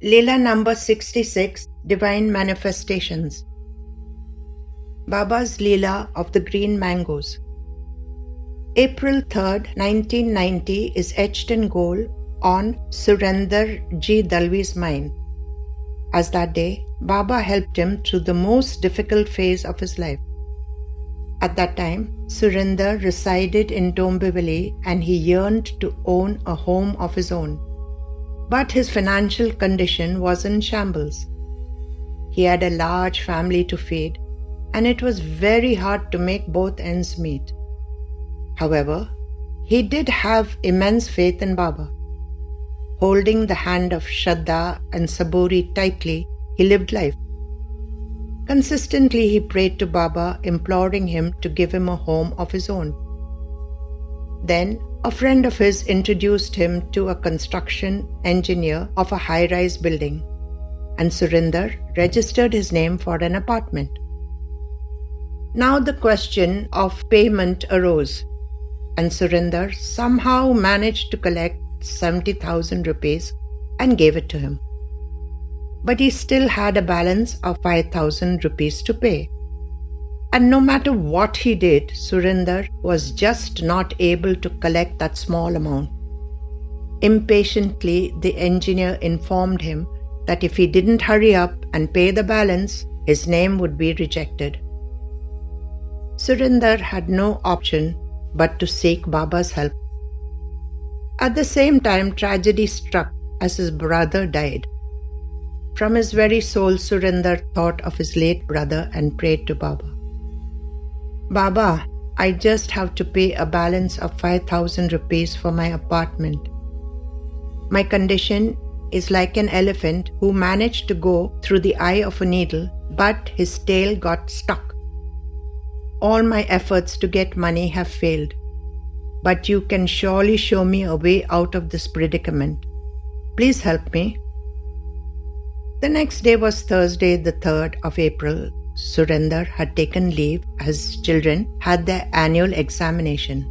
Leela number 66 Divine Manifestations. Baba's Leela of the Green Mangoes. April 3rd, 1990 is etched in gold on Surinder G. Dalvi's mind, as that day Baba helped him through the most difficult phase of his life. At that time, Surinder resided in Dombivli and he yearned to own a home of his own. But his financial condition was in shambles. He had a large family to feed, and it was very hard to make both ends meet. However, he did have immense faith in Baba. Holding the hand of Shraddha and Saburi tightly, he lived life. Consistently, he prayed to Baba, imploring him to give him a home of his own. Then, a friend of his introduced him to a construction engineer of a high rise building, and Surinder registered his name for an apartment. Now the question of payment arose, and Surinder somehow managed to collect 70,000 rupees and gave it to him. But he still had a balance of 5,000 rupees to pay. And no matter what he did, Surinder was just not able to collect that small amount. Impatiently, the engineer informed him that if he didn't hurry up and pay the balance, his name would be rejected. Surinder had no option but to seek Baba's help. At the same time, tragedy struck as his brother died. From his very soul, Surinder thought of his late brother and prayed to Baba. Baba, I just have to pay a balance of 5000 rupees for my apartment. My condition is like an elephant who managed to go through the eye of a needle, but his tail got stuck. All my efforts to get money have failed, but you can surely show me a way out of this predicament. Please help me. The next day was Thursday, the 3rd of April, Surinder had taken leave as children had their annual examination.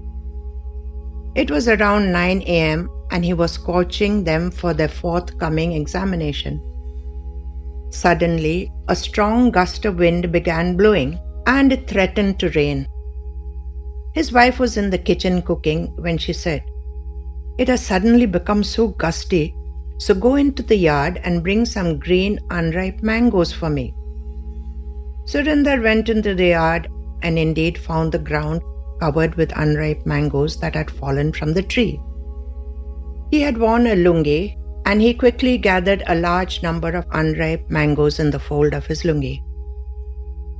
It was around 9 am and he was coaching them for their forthcoming examination. Suddenly, a strong gust of wind began blowing and it threatened to rain. His wife was in the kitchen cooking when she said, It has suddenly become so gusty, so go into the yard and bring some green unripe mangoes for me. Surinder went into the yard and indeed found the ground covered with unripe mangoes that had fallen from the tree. He had worn a lungi and he quickly gathered a large number of unripe mangoes in the fold of his lungi.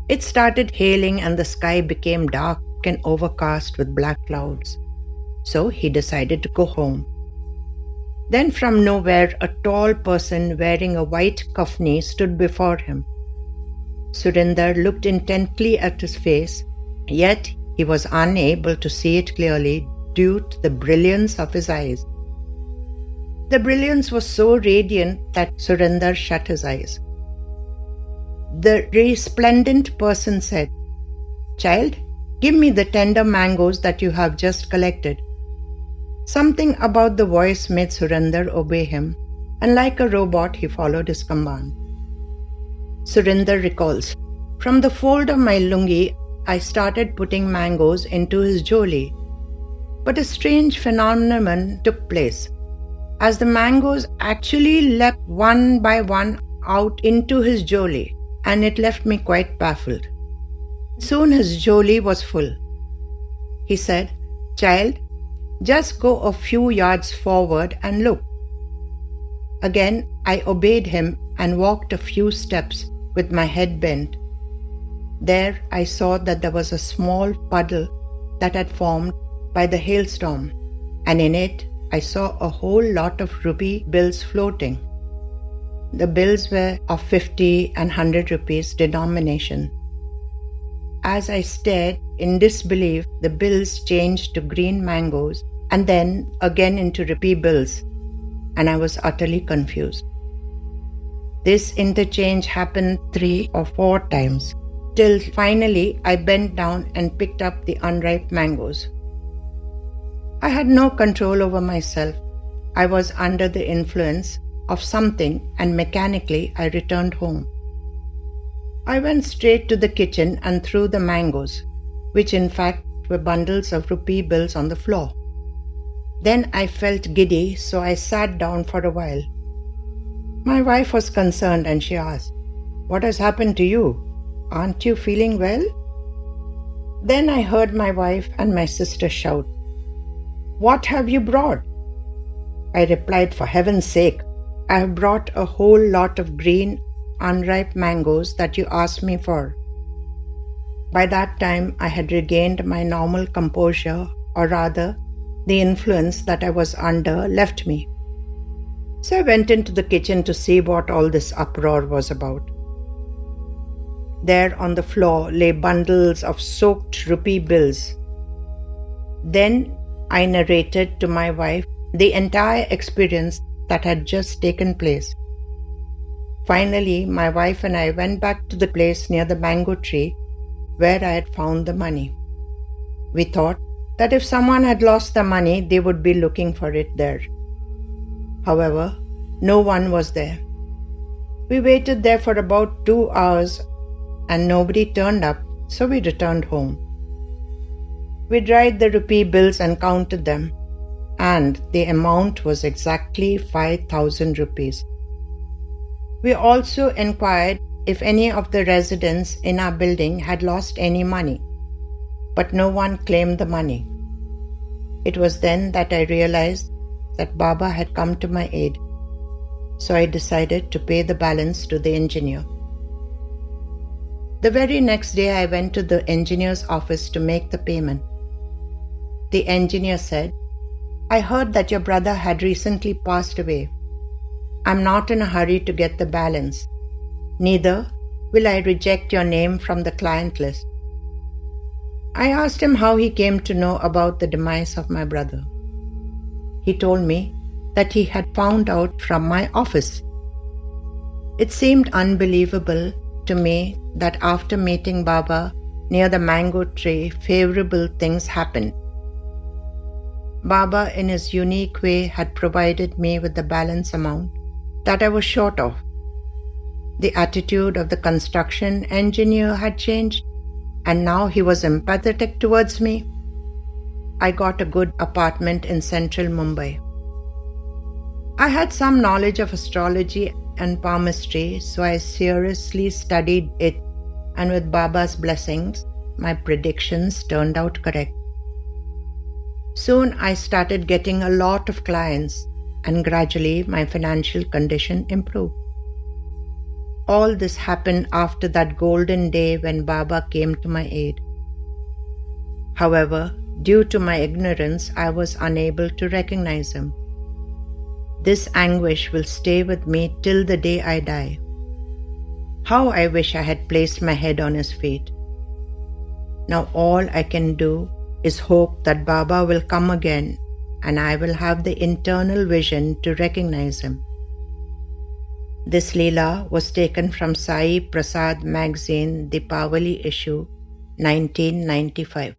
It started hailing and the sky became dark and overcast with black clouds. So he decided to go home. Then, from nowhere, a tall person wearing a white kafni stood before him. Surinder looked intently at his face, yet he was unable to see it clearly due to the brilliance of his eyes. The brilliance was so radiant that Surinder shut his eyes. The resplendent person said, Child, give me the tender mangoes that you have just collected. Something about the voice made Surinder obey him, and like a robot, he followed his command. Surinder recalls. From the fold of my lungi, I started putting mangoes into his joli. But a strange phenomenon took place. As the mangoes actually leapt one by one out into his joli, and it left me quite baffled. Soon his joli was full. He said, Child, just go a few yards forward and look. Again I obeyed him and walked a few steps with my head bent. There I saw that there was a small puddle that had formed by the hailstorm, and in it I saw a whole lot of rupee bills floating. The bills were of 50 and 100 rupees denomination. As I stared in disbelief, the bills changed to green mangoes and then again into rupee bills, and I was utterly confused. This interchange happened three or four times, till finally I bent down and picked up the unripe mangoes. I had no control over myself. I was under the influence, of something and mechanically I returned home. I went straight to the kitchen and threw the mangoes, which in fact were bundles of rupee bills on the floor. Then I felt giddy, so I sat down for a while. My wife was concerned and she asked, What has happened to you? Aren't you feeling well? Then I heard my wife and my sister shout, What have you brought? I replied, For heaven's sake, I have brought a whole lot of green, unripe mangoes that you asked me for. By that time, I had regained my normal composure, or rather, the influence that I was under left me. So I went into the kitchen to see what all this uproar was about. There on the floor lay bundles of soaked rupee bills. Then I narrated to my wife the entire experience that had just taken place. Finally, my wife and I went back to the place near the mango tree where I had found the money. We thought that if someone had lost the money, they would be looking for it there. However, no one was there. We waited there for about two hours and nobody turned up, so we returned home. We dried the rupee bills and counted them, and the amount was exactly 5000 rupees. We also inquired if any of the residents in our building had lost any money, but no one claimed the money. It was then that I realized that Baba had come to my aid, so I decided to pay the balance to the engineer. The very next day, I went to the engineer's office to make the payment. The engineer said, I heard that your brother had recently passed away. I'm not in a hurry to get the balance. Neither will I reject your name from the client list. I asked him how he came to know about the demise of my brother. He told me that he had found out from my office. It seemed unbelievable to me that after meeting Baba near the mango tree, favorable things happened. Baba, in his unique way, had provided me with the balance amount that I was short of. The attitude of the construction engineer had changed, and now he was empathetic towards me. I got a good apartment in central Mumbai. I had some knowledge of astrology and palmistry, so I seriously studied it, and with Baba's blessings, my predictions turned out correct. Soon I started getting a lot of clients, and gradually my financial condition improved. All this happened after that golden day when Baba came to my aid. However, due to my ignorance, I was unable to recognize him. This anguish will stay with me till the day I die. How I wish I had placed my head on his feet. Now all I can do is hope that Baba will come again and I will have the internal vision to recognize him. This Leela was taken from Sai Prasad magazine, Deepavali issue, 1995.